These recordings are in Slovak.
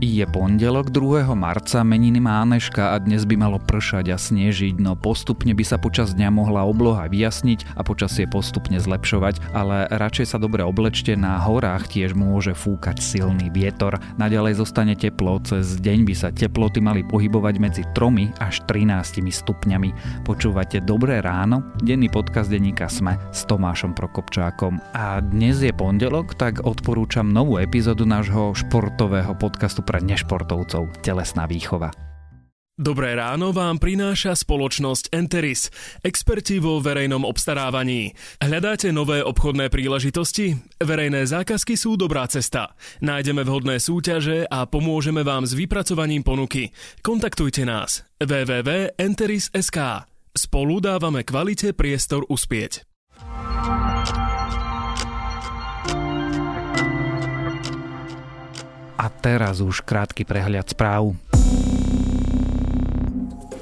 Je pondelok 2. marca, meniny má Aneška a dnes by malo pršať a snežiť, no postupne by sa počas dňa mohla obloha vyjasniť a počasie postupne zlepšovať, ale radšej sa dobre oblečte, na horách tiež môže fúkať silný vietor. Naďalej zostane teplo, cez deň by sa teploty mali pohybovať medzi 3 až 13 stupňami. Počúvate Dobré ráno, denný podcast denníka Sme s Tomášom Prokopčákom. A dnes je pondelok, tak odporúčam novú epizódu nášho športového podcastu pre nešportovcov Telesná výchova. Dobré ráno vám prináša spoločnosť Enteris, experti vo verejnom obstarávaní. Hľadáte nové obchodné príležitosti? Verejné zákazky sú dobrá cesta. Nájdeme vhodné súťaže a pomôžeme vám s vypracovaním ponuky. Kontaktujte nás www.enteris.sk. Spolu dávame kvalite priestor uspieť. A teraz už krátky prehľad správ.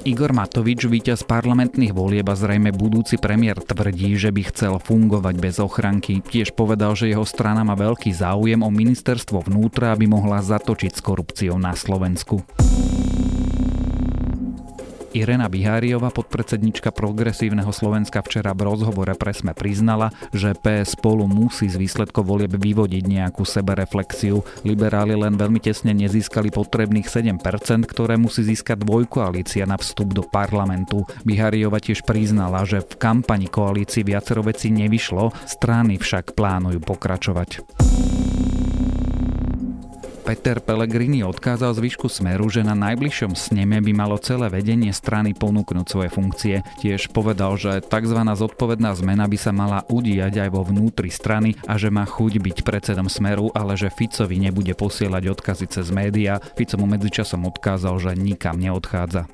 Igor Matovič, víťaz parlamentných volieb a zrejme budúci premiér tvrdí, že by chcel fungovať bez ochranky. Tiež povedal, že jeho strana má veľký záujem o ministerstvo vnútra, aby mohla zatočiť s korupciou na Slovensku. Irena Biháriová, podpredsednička Progresívneho Slovenska včera v rozhovore pre Sme priznala, že PS spolu musí z výsledkov volieb vyvodiť nejakú sebereflexiu. Liberáli len veľmi tesne nezískali potrebných 7%, ktoré musí získať dvojkoalícia na vstup do parlamentu. Biháriova tiež priznala, že v kampani koalícii viacero vecí nevyšlo, strany však plánujú pokračovať. Peter Pellegrini odkázal zvyšku Smeru, že na najbližšom sneme by malo celé vedenie strany ponúknuť svoje funkcie. Tiež povedal, že tzv. zodpovedná zmena by sa mala udíjať aj vo vnútri strany a že má chuť byť predsedom Smeru, ale že Ficovi nebude posielať odkazy cez médiá. Fico mu medzičasom odkázal, že nikam neodchádza.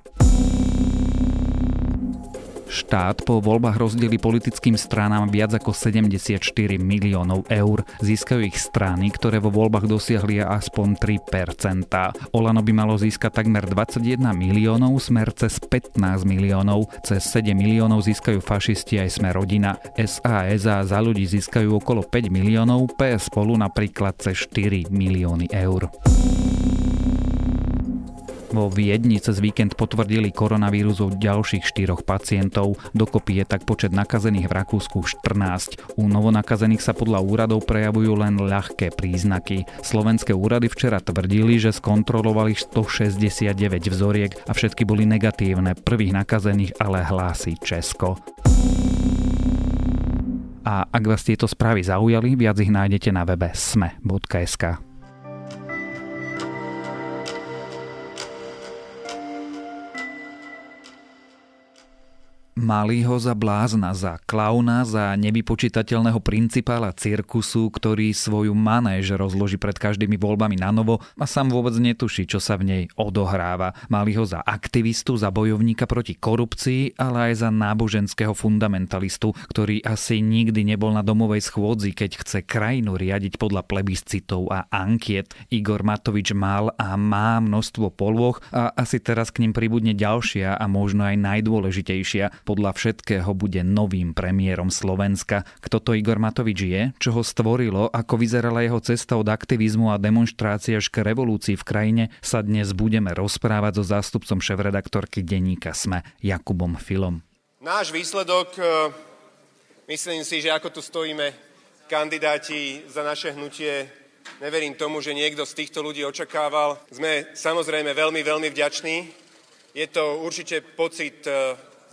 Štát po voľbách rozdeli politickým stranám viac ako 74 miliónov eur. Získajú ich strany, ktoré vo voľbách dosiahli aspoň 3%. Olano by malo získať takmer 21 miliónov, Smer cez 15 miliónov, cez 7 miliónov získajú fašisti aj Smer rodina. SAS a za ľudí získajú okolo 5 miliónov, PS spolu napríklad cez 4 milióny eur. Vo Viedni cez víkend potvrdili koronavírus u ďalších štyroch pacientov. Dokopy je tak počet nakazených v Rakúsku 14. U novonakazených sa podľa úradov prejavujú len ľahké príznaky. Slovenské úrady včera tvrdili, že skontrolovali 169 vzoriek a všetky boli negatívne. Prvých nakazených ale hlási Česko. A ak vás tieto správy zaujali, viac ich nájdete na webe sme.sk. Mali ho za blázna, za klauna, za nevypočítateľného principála cirkusu, ktorý svoju manéž rozloží pred každými voľbami na novo a sám vôbec netuší, čo sa v nej odohráva. Mali ho za aktivistu, za bojovníka proti korupcii, ale aj za náboženského fundamentalistu, ktorý asi nikdy nebol na domovej schôdzi, keď chce krajinu riadiť podľa plebiscitov a ankiet. Igor Matovič mal a má množstvo polôch a asi teraz k ním pribudne ďalšia a možno aj najdôležitejšia podľa všetkého bude novým premiérom Slovenska. Kto to Igor Matovič je, čo ho stvorilo, ako vyzerala jeho cesta od aktivizmu a demonstrácie až k revolúcii v krajine, sa dnes budeme rozprávať so zástupcom šéf-redaktorky denníka SME Jakubom Filom. Náš výsledok, e, myslím si, že ako tu stojíme kandidáti za naše hnutie, neverím tomu, že niekto z týchto ľudí očakával. Sme samozrejme veľmi, veľmi vďační. Je to určite pocit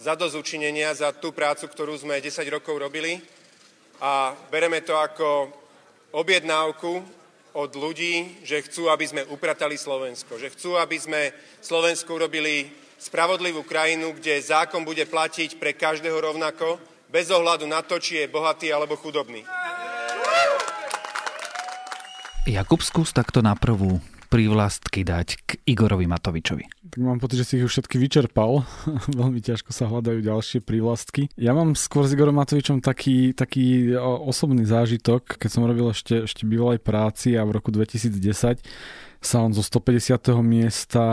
e, zadozučinenia za tú prácu, ktorú sme 10 rokov robili a bereme to ako objednávku od ľudí, že chcú, aby sme upratali Slovensko, že chcú, aby sme Slovensku robili spravodlivú krajinu, kde zákon bude platiť pre každého rovnako, bez ohľadu na to, či je bohatý alebo chudobný. Jakub, skús takto na prvú prívlastky dať k Igorovi Matovičovi? Tak mám pocit, že si ich už všetky vyčerpal. Veľmi ťažko sa hľadajú ďalšie prívlastky. Ja mám skôr s Igorom Matovičom taký, taký osobný zážitok, keď som robil ešte, ešte bývalej práci a v roku 2010 sa on zo 150. miesta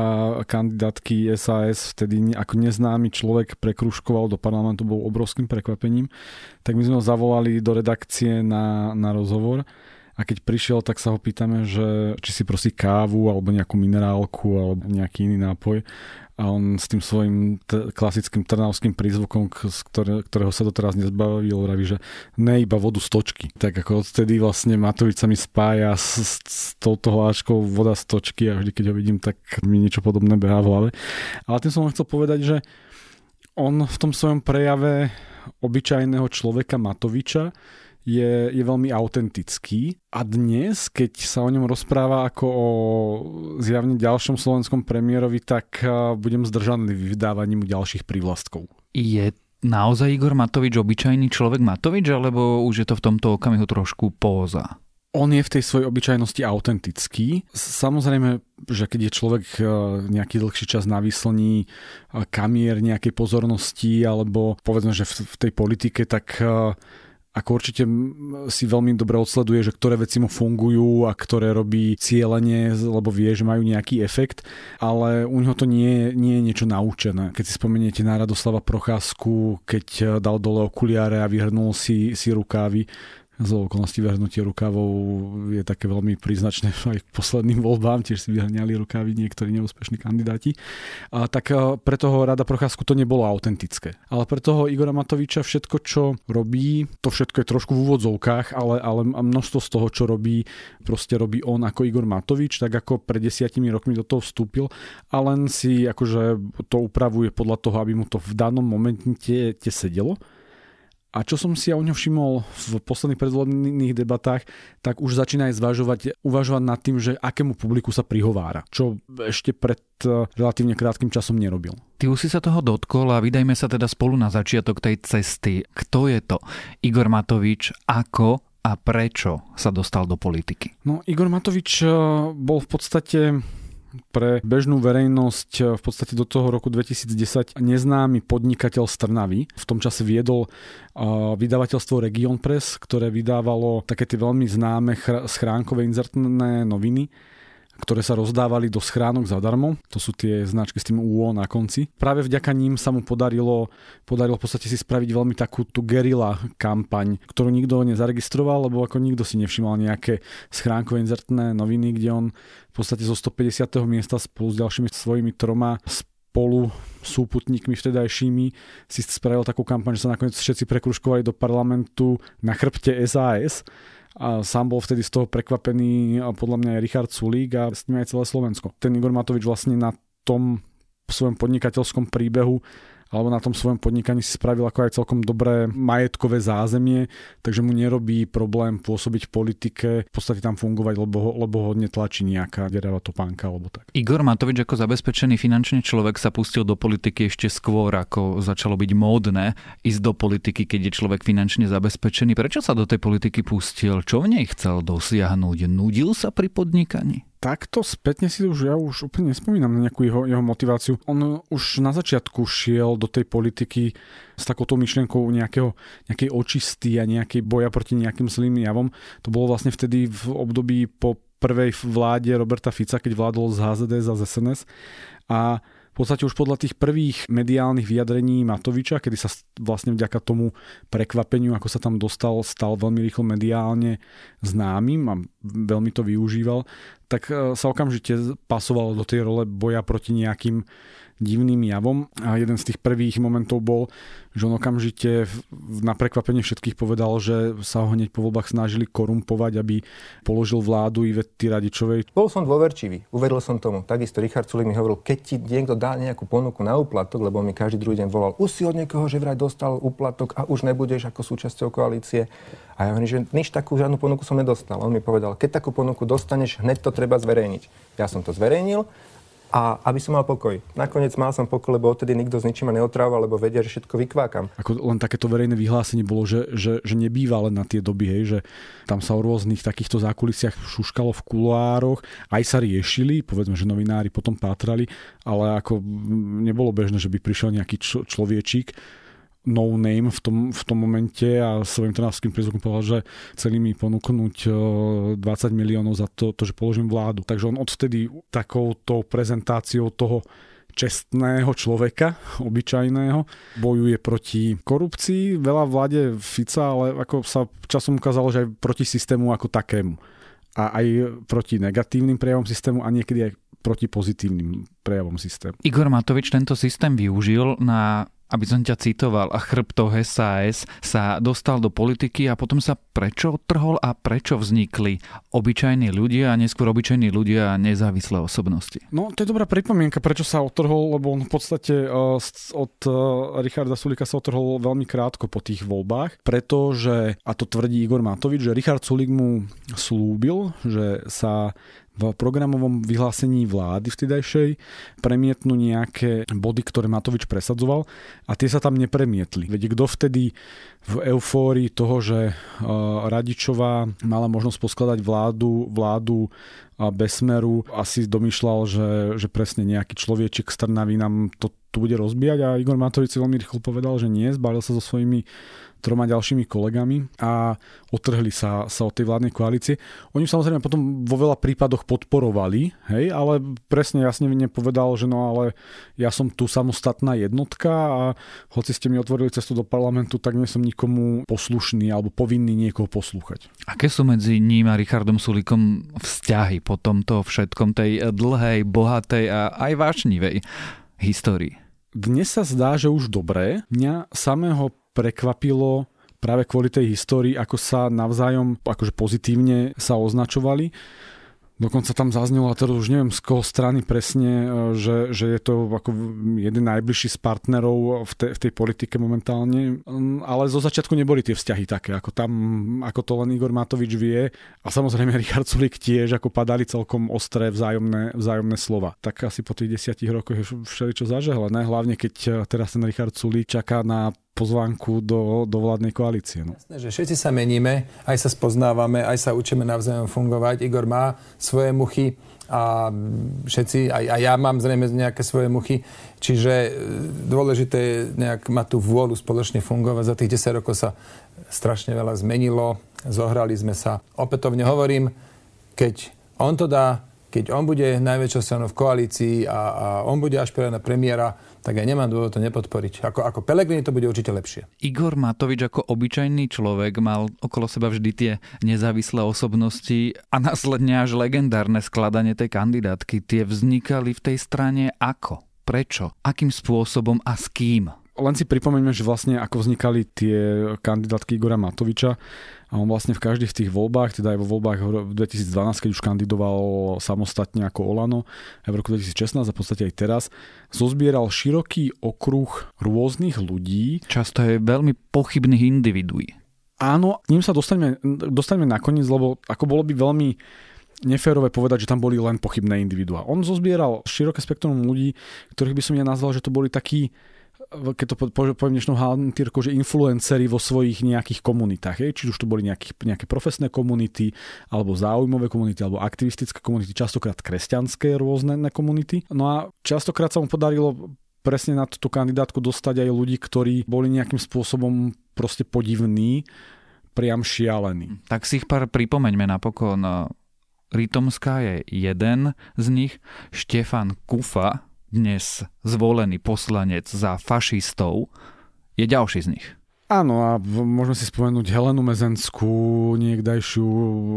kandidátky SAS, vtedy ako neznámy človek prekruškoval do parlamentu, bol obrovským prekvapením. Tak my sme ho zavolali do redakcie na, na rozhovor a keď prišiel, tak sa ho pýtame, že či si prosí kávu alebo nejakú minerálku alebo nejaký iný nápoj a on s tým svojim t- klasickým trnavským prízvukom, z ktoré, ktorého sa doteraz nezbavil, vraví, že ne iba vodu z točky. Tak ako odtedy vlastne Matovič sa mi spája s, s touto hláškou voda z točky a vždy, keď ho vidím, tak mi niečo podobné behá v hlave. Ale tým som chcel povedať, že on v tom svojom prejave obyčajného človeka Matoviča je, je veľmi autentický. A dnes, keď sa o ňom rozpráva ako o zjavne ďalšom slovenskom premiérovi, tak budem zdržanlivý vydávaním ďalších prívlastkov. Je naozaj Igor Matovič obyčajný človek Matovič, alebo už je to v tomto okamihu trošku póza? On je v tej svojej obyčajnosti autentický. Samozrejme, že keď je človek nejaký dlhší čas na výslní kamier nejakej pozornosti, alebo povedzme, že v tej politike, tak ako určite si veľmi dobre odsleduje, že ktoré veci mu fungujú a ktoré robí cieľenie, lebo vie, že majú nejaký efekt, ale u neho to nie, nie je niečo naučené. Keď si spomeniete na Radoslava Procházku, keď dal dole okuliare a vyhrnul si, si rukávy, z okolností vyhrnutie rukavov je také veľmi príznačné aj k posledným voľbám, tiež si vyhrňali rukavy niektorí neúspešní kandidáti. A tak e, pre toho Rada Procházku to nebolo autentické. Ale pre toho Igora Matoviča všetko, čo robí, to všetko je trošku v úvodzovkách, ale, ale množstvo z toho, čo robí, proste robí on ako Igor Matovič, tak ako pred desiatimi rokmi do toho vstúpil a len si akože to upravuje podľa toho, aby mu to v danom momente te sedelo a čo som si ja o ňom všimol v posledných predvolebných debatách, tak už začína aj zvažovať, uvažovať nad tým, že akému publiku sa prihovára, čo ešte pred eh, relatívne krátkým časom nerobil. Ty už si sa toho dotkol a vydajme sa teda spolu na začiatok tej cesty. Kto je to Igor Matovič, ako a prečo sa dostal do politiky? No, Igor Matovič eh, bol v podstate pre bežnú verejnosť eh, v podstate do toho roku 2010 neznámy podnikateľ z Trnavy. V tom čase viedol eh, vydavateľstvo Region Press, ktoré vydávalo také tie veľmi známe schránkové inzertné noviny ktoré sa rozdávali do schránok zadarmo. To sú tie značky s tým UO na konci. Práve vďaka ním sa mu podarilo, podarilo v podstate si spraviť veľmi takú tú gerila kampaň, ktorú nikto nezaregistroval, lebo ako nikto si nevšimal nejaké schránkové inzertné noviny, kde on v podstate zo 150. miesta spolu s ďalšími svojimi troma spolu súputníkmi vtedajšími si spravil takú kampaň, že sa nakoniec všetci prekruškovali do parlamentu na chrbte SAS a sám bol vtedy z toho prekvapený a podľa mňa aj Richard Sulík a s ním aj celé Slovensko. Ten Igor Matovič vlastne na tom svojom podnikateľskom príbehu alebo na tom svojom podnikaní si spravil ako aj celkom dobré majetkové zázemie, takže mu nerobí problém pôsobiť v politike, v podstate tam fungovať, lebo, lebo hodne tlačí nejaká deravá topánka alebo tak. Igor Matovič ako zabezpečený finančný človek sa pustil do politiky ešte skôr, ako začalo byť módne ísť do politiky, keď je človek finančne zabezpečený. Prečo sa do tej politiky pustil? Čo v nej chcel dosiahnuť? Nudil sa pri podnikaní? Takto spätne si už ja už úplne nespomínam na nejakú jeho, jeho motiváciu. On už na začiatku šiel do tej politiky s takouto myšlienkou nejakého, nejakej očisty a nejakej boja proti nejakým zlým javom. To bolo vlastne vtedy v období po prvej vláde Roberta Fica, keď vládol z HZDS a z SNS. A v podstate už podľa tých prvých mediálnych vyjadrení Matoviča, kedy sa vlastne vďaka tomu prekvapeniu, ako sa tam dostal, stal veľmi rýchlo mediálne známym a veľmi to využíval, tak e, sa okamžite pasovalo do tej role boja proti nejakým divným javom. A jeden z tých prvých momentov bol, že on okamžite na prekvapenie všetkých povedal, že sa ho hneď po voľbách snažili korumpovať, aby položil vládu Ivety Radičovej. Bol som dôverčivý, uvedol som tomu. Takisto Richard Sulik mi hovoril, keď ti niekto dá nejakú ponuku na úplatok, lebo mi každý druhý deň volal, už si od niekoho, že vraj dostal úplatok a už nebudeš ako súčasťou koalície. A ja hovorím, že nič takú žiadnu ponuku som nedostal. On mi povedal, keď takú ponuku dostaneš, hneď to treba zverejniť. Ja som to zverejnil a aby som mal pokoj. Nakoniec mal som pokoj, lebo odtedy nikto s ničím ma neotráva, lebo vedia, že všetko vykvákam. Ako len takéto verejné vyhlásenie bolo, že, že, že nebýva len na tie doby, hej, že tam sa o rôznych takýchto zákulisiach šuškalo v kuloároch, aj sa riešili, povedzme, že novinári potom pátrali, ale ako nebolo bežné, že by prišiel nejaký človečík, no name v tom, v tom momente a svojim trnavským prízvukom povedal, že chceli mi ponúknuť 20 miliónov za to, to, že položím vládu. Takže on odvtedy takouto prezentáciou toho, čestného človeka, obyčajného, bojuje proti korupcii, veľa vláde Fica, ale ako sa časom ukázalo, že aj proti systému ako takému. A aj proti negatívnym prejavom systému a niekedy aj proti pozitívnym prejavom systému. Igor Matovič tento systém využil na aby som ťa citoval, a chrbtov SAS sa dostal do politiky a potom sa prečo odtrhol a prečo vznikli obyčajní ľudia a neskôr obyčajní ľudia a nezávislé osobnosti? No, to je dobrá pripomienka, prečo sa odtrhol, lebo on v podstate uh, od uh, Richarda Sulika sa odtrhol veľmi krátko po tých voľbách, pretože, a to tvrdí Igor Matovič, že Richard Sulik mu slúbil, že sa v programovom vyhlásení vlády vtedajšej premietnú nejaké body, ktoré Matovič presadzoval a tie sa tam nepremietli. Veď kto vtedy v eufórii toho, že Radičová mala možnosť poskladať vládu, vládu bez smeru, asi domýšľal, že, že presne nejaký človečik z Trnavy nám to tu bude rozbíjať a Igor Matovič si veľmi rýchlo povedal, že nie, zbalil sa so svojimi troma ďalšími kolegami a otrhli sa, sa od tej vládnej koalície. Oni samozrejme potom vo veľa prípadoch podporovali, hej, ale presne jasne nepovedal, že no ale ja som tu samostatná jednotka a hoci ste mi otvorili cestu do parlamentu, tak nie som nikomu poslušný alebo povinný niekoho poslúchať. Aké sú medzi ním a Richardom Sulikom vzťahy po tomto všetkom tej dlhej, bohatej a aj vášnivej histórii? Dnes sa zdá, že už dobré. Mňa samého prekvapilo práve kvôli tej histórii, ako sa navzájom akože pozitívne sa označovali. Dokonca tam zaznelo, a teraz už neviem z koho strany presne, e, že, že je to ako jeden najbližší z partnerov v, te, v tej politike momentálne. Mm, ale zo začiatku neboli tie vzťahy také, ako tam, ako to len Igor Matovič vie. A samozrejme Richard Sulik tiež, ako padali celkom ostré vzájomné, vzájomné slova. Tak asi po tých desiatich rokoch je všeličo zažehlené, hlavne keď e, teraz ten Richard Sulik čaká na pozvánku do, do vládnej koalície. No. Jasné, že všetci sa meníme, aj sa spoznávame, aj sa učíme navzájom fungovať. Igor má svoje muchy a všetci, aj, aj ja mám zrejme nejaké svoje muchy. Čiže e, dôležité je nejak mať tú vôľu spoločne fungovať. Za tých 10 rokov sa strašne veľa zmenilo, zohrali sme sa. Opätovne hovorím, keď on to dá, keď on bude najväčšou stranou v koalícii a, a on bude ašpirovať na premiéra, tak ja nemám dôvod to nepodporiť. Ako, ako Pelegrini to bude určite lepšie. Igor Matovič ako obyčajný človek mal okolo seba vždy tie nezávislé osobnosti a následne až legendárne skladanie tej kandidátky. Tie vznikali v tej strane ako? Prečo? Akým spôsobom a s kým? Len si pripomeňme, že vlastne ako vznikali tie kandidátky Igora Matoviča a on vlastne v každých tých voľbách, teda aj vo voľbách v 2012, keď už kandidoval samostatne ako Olano, aj v roku 2016 a v podstate aj teraz, zozbieral široký okruh rôznych ľudí. Často je veľmi pochybných individuí. Áno, k ním sa dostaneme, dostaneme nakoniec, lebo ako bolo by veľmi neférové povedať, že tam boli len pochybné individuá. On zozbieral široké spektrum ľudí, ktorých by som ja nazval, že to boli takí keď to poviem dnešnou hantírkou, že influenceri vo svojich nejakých komunitách. Či už to boli nejaké, nejaké profesné komunity, alebo záujmové komunity, alebo aktivistické komunity, častokrát kresťanské rôzne komunity. No a častokrát sa mu podarilo presne na túto kandidátku dostať aj ľudí, ktorí boli nejakým spôsobom proste podivní, priam šialení. Tak si ich pár pripomeňme napokon. Ritomská je jeden z nich, Štefan Kufa, dnes zvolený poslanec za fašistov, je ďalší z nich. Áno, a môžeme si spomenúť Helenu Mezenskú, niekdajšiu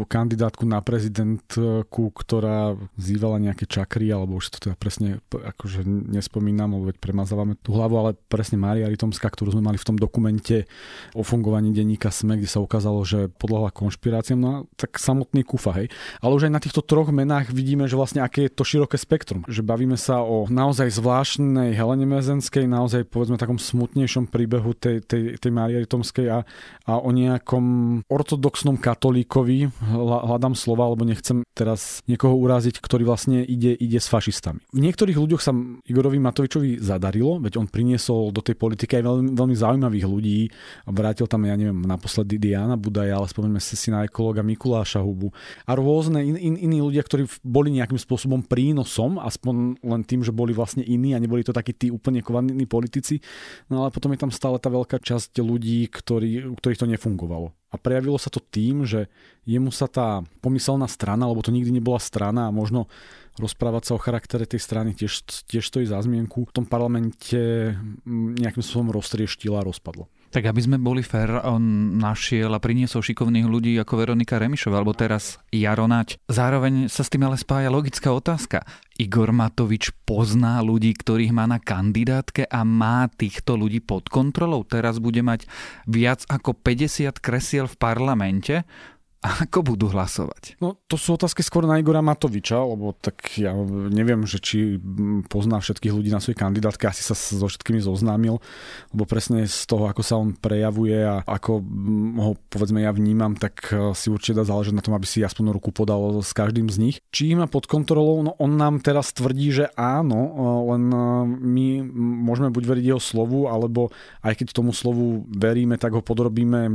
kandidátku na prezidentku, ktorá zývala nejaké čakry, alebo už to teda presne akože nespomínam, lebo veď premazávame tú hlavu, ale presne Mária Ritomská, ktorú sme mali v tom dokumente o fungovaní denníka SME, kde sa ukázalo, že podľahla konšpiráciám, no a tak samotný kufa, hej. Ale už aj na týchto troch menách vidíme, že vlastne aké je to široké spektrum. Že bavíme sa o naozaj zvláštnej Helene Mezenskej, naozaj povedzme takom smutnejšom príbehu tej, tej, tej Márie Tomskej a, a o nejakom ortodoxnom katolíkovi, hľadám slova, lebo nechcem teraz niekoho uraziť, ktorý vlastne ide, ide s fašistami. V niektorých ľuďoch sa Igorovi Matovičovi zadarilo, veď on priniesol do tej politiky aj veľmi, veľmi zaujímavých ľudí. Vrátil tam, ja neviem, naposledy Diana Budaja, ale spomeňme si na ekologa Mikuláša Hubu a rôzne in, in, iní ľudia, ktorí boli nejakým spôsobom prínosom, aspoň len tým, že boli vlastne iní a neboli to takí tí úplne kvalitní politici. No ale potom je tam stále tá veľká časť ľudí, ľudí, ktorí, u ktorých to nefungovalo. A prejavilo sa to tým, že jemu sa tá pomyselná strana, lebo to nikdy nebola strana a možno rozprávať sa o charaktere tej strany tiež, tiež stojí za zmienku, v tom parlamente nejakým spôsobom roztrieštila a rozpadlo. Tak aby sme boli fér, on našiel a priniesol šikovných ľudí ako Veronika Remišová, alebo teraz Jaronať. Zároveň sa s tým ale spája logická otázka. Igor Matovič pozná ľudí, ktorých má na kandidátke a má týchto ľudí pod kontrolou. Teraz bude mať viac ako 50 kresiel v parlamente ako budú hlasovať? No to sú otázky skôr na Igora Matoviča, lebo tak ja neviem, že či pozná všetkých ľudí na svojej kandidátke, asi sa so všetkými zoznámil, lebo presne z toho, ako sa on prejavuje a ako ho povedzme ja vnímam, tak e, si určite dá záležať na tom, aby si aspoň ruku podal s každým z nich. Či má pod kontrolou, no on nám teraz tvrdí, že áno, e, len e, my môžeme buď veriť jeho slovu, alebo aj keď tomu slovu veríme, tak ho podrobíme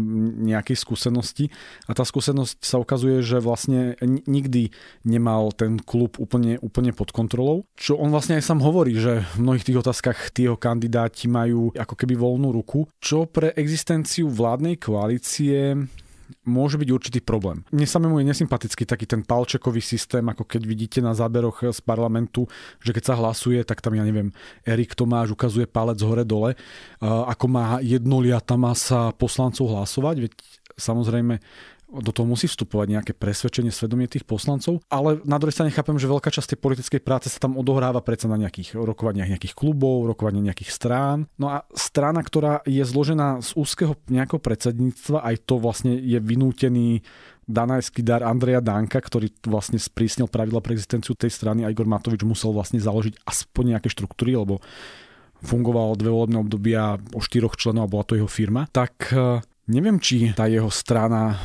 nejakej skúsenosti. A tá skúsenosť skúsenosť sa ukazuje, že vlastne nikdy nemal ten klub úplne, úplne pod kontrolou. Čo on vlastne aj sám hovorí, že v mnohých tých otázkach tího kandidáti majú ako keby voľnú ruku, čo pre existenciu vládnej koalície môže byť určitý problém. Mne samému je nesympatický taký ten palčekový systém, ako keď vidíte na záberoch z parlamentu, že keď sa hlasuje, tak tam, ja neviem, Erik Tomáš ukazuje palec hore-dole, ako má jednoliata masa poslancov hlasovať, veď samozrejme do toho musí vstupovať nejaké presvedčenie, svedomie tých poslancov, ale na druhej strane chápem, že veľká časť tej politickej práce sa tam odohráva predsa na nejakých rokovaniach nejakých klubov, rokovaniach nejakých strán. No a strana, ktorá je zložená z úzkeho nejakého predsedníctva, aj to vlastne je vynútený danajský dar Andreja Danka, ktorý vlastne sprísnil pravidla pre existenciu tej strany a Igor Matovič musel vlastne založiť aspoň nejaké štruktúry, lebo fungoval dve volebné obdobia o štyroch členov a bola to jeho firma, tak Neviem, či tá jeho strana e,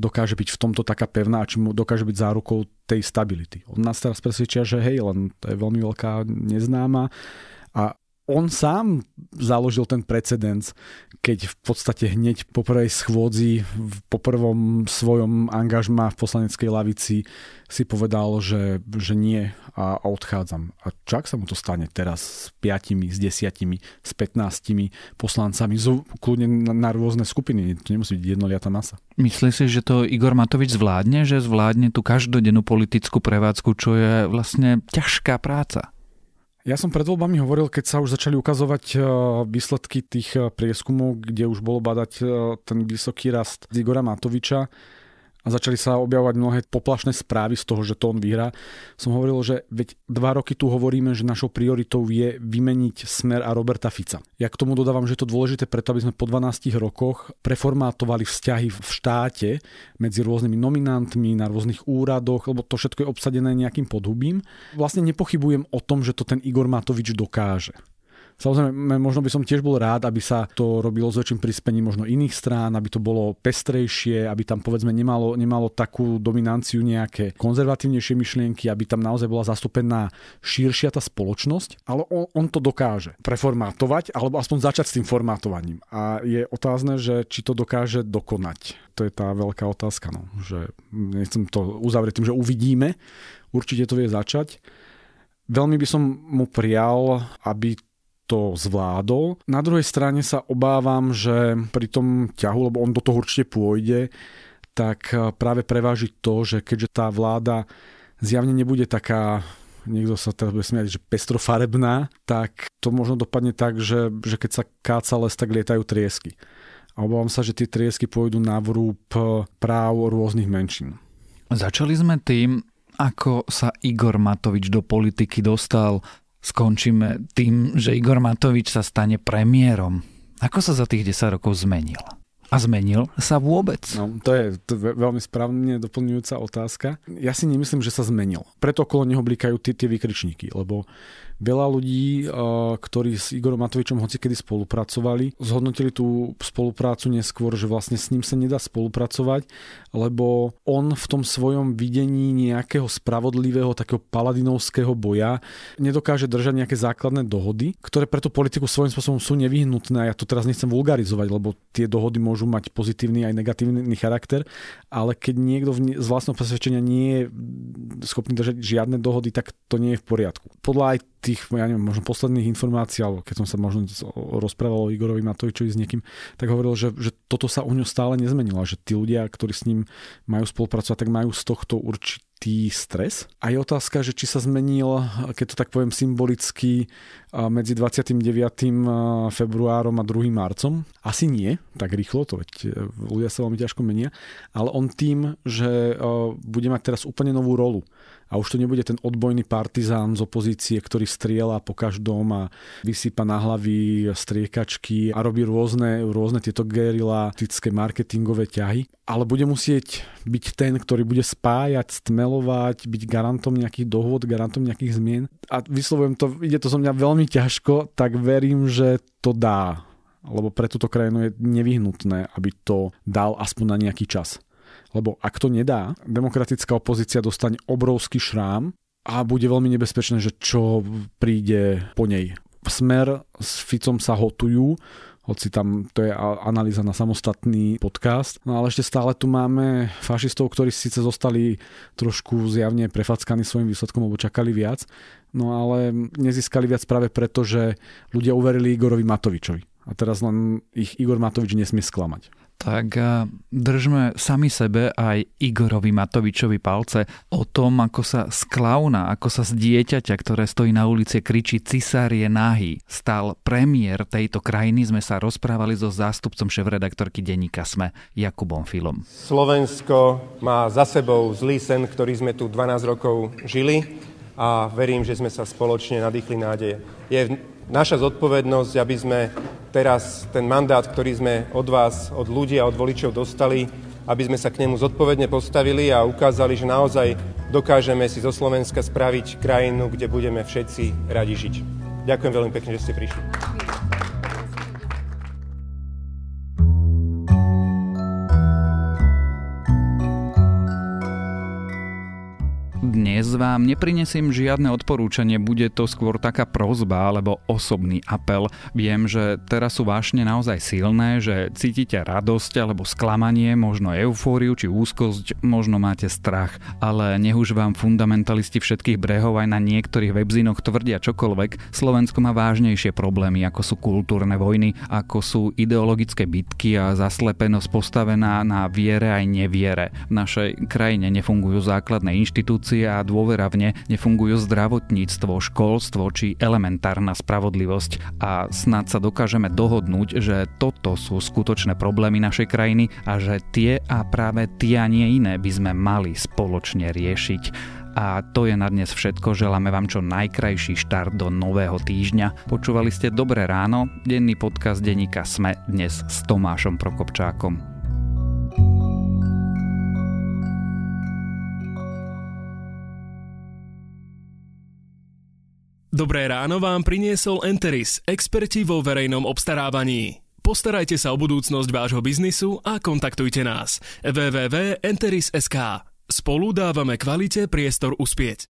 dokáže byť v tomto taká pevná či mu dokáže byť zárukou tej stability. On nás teraz presvedčia, že hej, len to je veľmi veľká neznáma on sám založil ten precedens, keď v podstate hneď po prvej schôdzi, po prvom svojom angažma v poslaneckej lavici si povedal, že, že nie a, odchádzam. A čak sa mu to stane teraz s piatimi, s desiatimi, s 15 poslancami, z, kľudne na, na rôzne skupiny. To nemusí byť jednoliatá masa. Myslíš si, že to Igor Matovič zvládne, že zvládne tú každodennú politickú prevádzku, čo je vlastne ťažká práca? Ja som pred voľbami hovoril, keď sa už začali ukazovať e, výsledky tých e, prieskumov, kde už bolo badať e, ten vysoký rast Igora Matoviča, a začali sa objavovať mnohé poplašné správy z toho, že to on vyhrá. Som hovoril, že veď dva roky tu hovoríme, že našou prioritou je vymeniť Smer a Roberta Fica. Ja k tomu dodávam, že je to dôležité preto, aby sme po 12 rokoch preformátovali vzťahy v štáte medzi rôznymi nominantmi na rôznych úradoch, lebo to všetko je obsadené nejakým podhubím. Vlastne nepochybujem o tom, že to ten Igor Matovič dokáže. Samozrejme, možno by som tiež bol rád, aby sa to robilo s väčším prispením možno iných strán, aby to bolo pestrejšie, aby tam povedzme nemalo, nemalo takú dominanciu nejaké konzervatívnejšie myšlienky, aby tam naozaj bola zastúpená širšia tá spoločnosť, ale on, on to dokáže preformátovať, alebo aspoň začať s tým formátovaním. A je otázne, že či to dokáže dokonať. To je tá veľká otázka, no. že nechcem to uzavrieť tým, že uvidíme, určite to vie začať. Veľmi by som mu prial, aby to zvládol. Na druhej strane sa obávam, že pri tom ťahu, lebo on do toho určite pôjde, tak eh, práve preváži to, že keďže tá vláda zjavne nebude taká niekto sa teraz bude smiať, že pestrofarebná, tak to možno dopadne tak, že, že keď sa káca les, tak lietajú triesky. A obávam sa, že tie triesky pôjdu na vrúb práv rôznych menšín. Začali sme tým, ako sa Igor Matovič do politiky dostal skončíme tým, že Igor Matovič sa stane premiérom. Ako sa za tých 10 rokov zmenil? A zmenil sa vôbec? No, to je, to veľmi správne doplňujúca otázka. Ja si nemyslím, že sa zmenil. Preto okolo neho blikajú tie vykričníky, lebo veľa ľudí, eh, ktorí s Igorom Matovičom hocikedy spolupracovali, zhodnotili tú spoluprácu neskôr, že vlastne s ním sa nedá spolupracovať, lebo on v tom svojom videní nejakého spravodlivého, takého paladinovského boja nedokáže držať nejaké základné dohody, ktoré pre tú politiku svojím spôsobom sú nevyhnutné. A ja to teraz nechcem vulgarizovať, lebo tie dohody môžu mať pozitívny aj negatívny charakter, ale keď niekto z vlastného presvedčenia nie je schopný držať žiadne dohody, tak to nie je v poriadku. Podľa aj tých, ja neviem, možno posledných informácií, alebo keď som sa možno rozprával o Igorovi Matovičovi s niekým, tak hovoril, že, že toto sa u ňo stále nezmenilo, že tí ľudia, ktorí s ním majú spolupracovať, tak majú z tohto určitý stres. A je otázka, že či sa zmenil, keď to tak poviem symbolicky, medzi 29. februárom a 2. marcom. Asi nie, tak rýchlo, to veď e, ľudia sa veľmi ťažko menia, ale on tým, že bude mať teraz úplne novú rolu a už to nebude ten odbojný partizán z opozície, ktorý strieľa po každom a vysypa na hlavy striekačky a robí rôzne, rôzne tieto gerilatické marketingové ťahy, ale bude musieť byť ten, ktorý bude spájať, stmelovať, byť garantom nejakých dohod, garantom nejakých zmien. A vyslovujem to, ide to zo mňa veľmi ťažko, tak verím, že to dá lebo pre túto krajinu je nevyhnutné, aby to dal aspoň na nejaký čas. Lebo ak to nedá, demokratická opozícia dostane obrovský šrám a bude veľmi nebezpečné, že čo príde po nej. Smer s Ficom sa hotujú, hoci tam to je analýza na samostatný podcast. No ale ešte stále tu máme fašistov, ktorí síce zostali trošku zjavne prefackaní svojim výsledkom, lebo čakali viac, no ale nezískali viac práve preto, že ľudia uverili Igorovi Matovičovi. A teraz len ich Igor Matovič nesmie sklamať tak držme sami sebe aj Igorovi Matovičovi palce o tom, ako sa z klauna, ako sa z dieťaťa, ktoré stojí na ulici, kričí cisár je nahý, stal premiér tejto krajiny. Sme sa rozprávali so zástupcom šéf-redaktorky denníka SME, Jakubom Filom. Slovensko má za sebou zlý sen, ktorý sme tu 12 rokov žili a verím, že sme sa spoločne nadýchli nádeje. Je naša zodpovednosť, aby sme teraz ten mandát, ktorý sme od vás, od ľudí a od voličov dostali, aby sme sa k nemu zodpovedne postavili a ukázali, že naozaj dokážeme si zo Slovenska spraviť krajinu, kde budeme všetci radi žiť. Ďakujem veľmi pekne, že ste prišli. Dnes vám neprinesiem žiadne odporúčanie, bude to skôr taká prozba alebo osobný apel. Viem, že teraz sú vášne naozaj silné, že cítite radosť alebo sklamanie, možno eufóriu či úzkosť, možno máte strach, ale nech už vám fundamentalisti všetkých brehov aj na niektorých webzinoch tvrdia čokoľvek, Slovensko má vážnejšie problémy, ako sú kultúrne vojny, ako sú ideologické bitky a zaslepenosť postavená na viere aj neviere. V našej krajine nefungujú základné inštitúcie a dôvera v ne nefungujú zdravotníctvo, školstvo či elementárna spravodlivosť a snad sa dokážeme dohodnúť, že toto sú skutočné problémy našej krajiny a že tie a práve tie a nie iné by sme mali spoločne riešiť. A to je na dnes všetko. Želáme vám čo najkrajší štart do nového týždňa. Počúvali ste Dobré ráno, denný podcast denníka Sme dnes s Tomášom Prokopčákom. Dobré ráno vám priniesol Enteris, experti vo verejnom obstarávaní. Postarajte sa o budúcnosť vášho biznisu a kontaktujte nás. www.enteris.sk Spolu dávame kvalite priestor uspieť.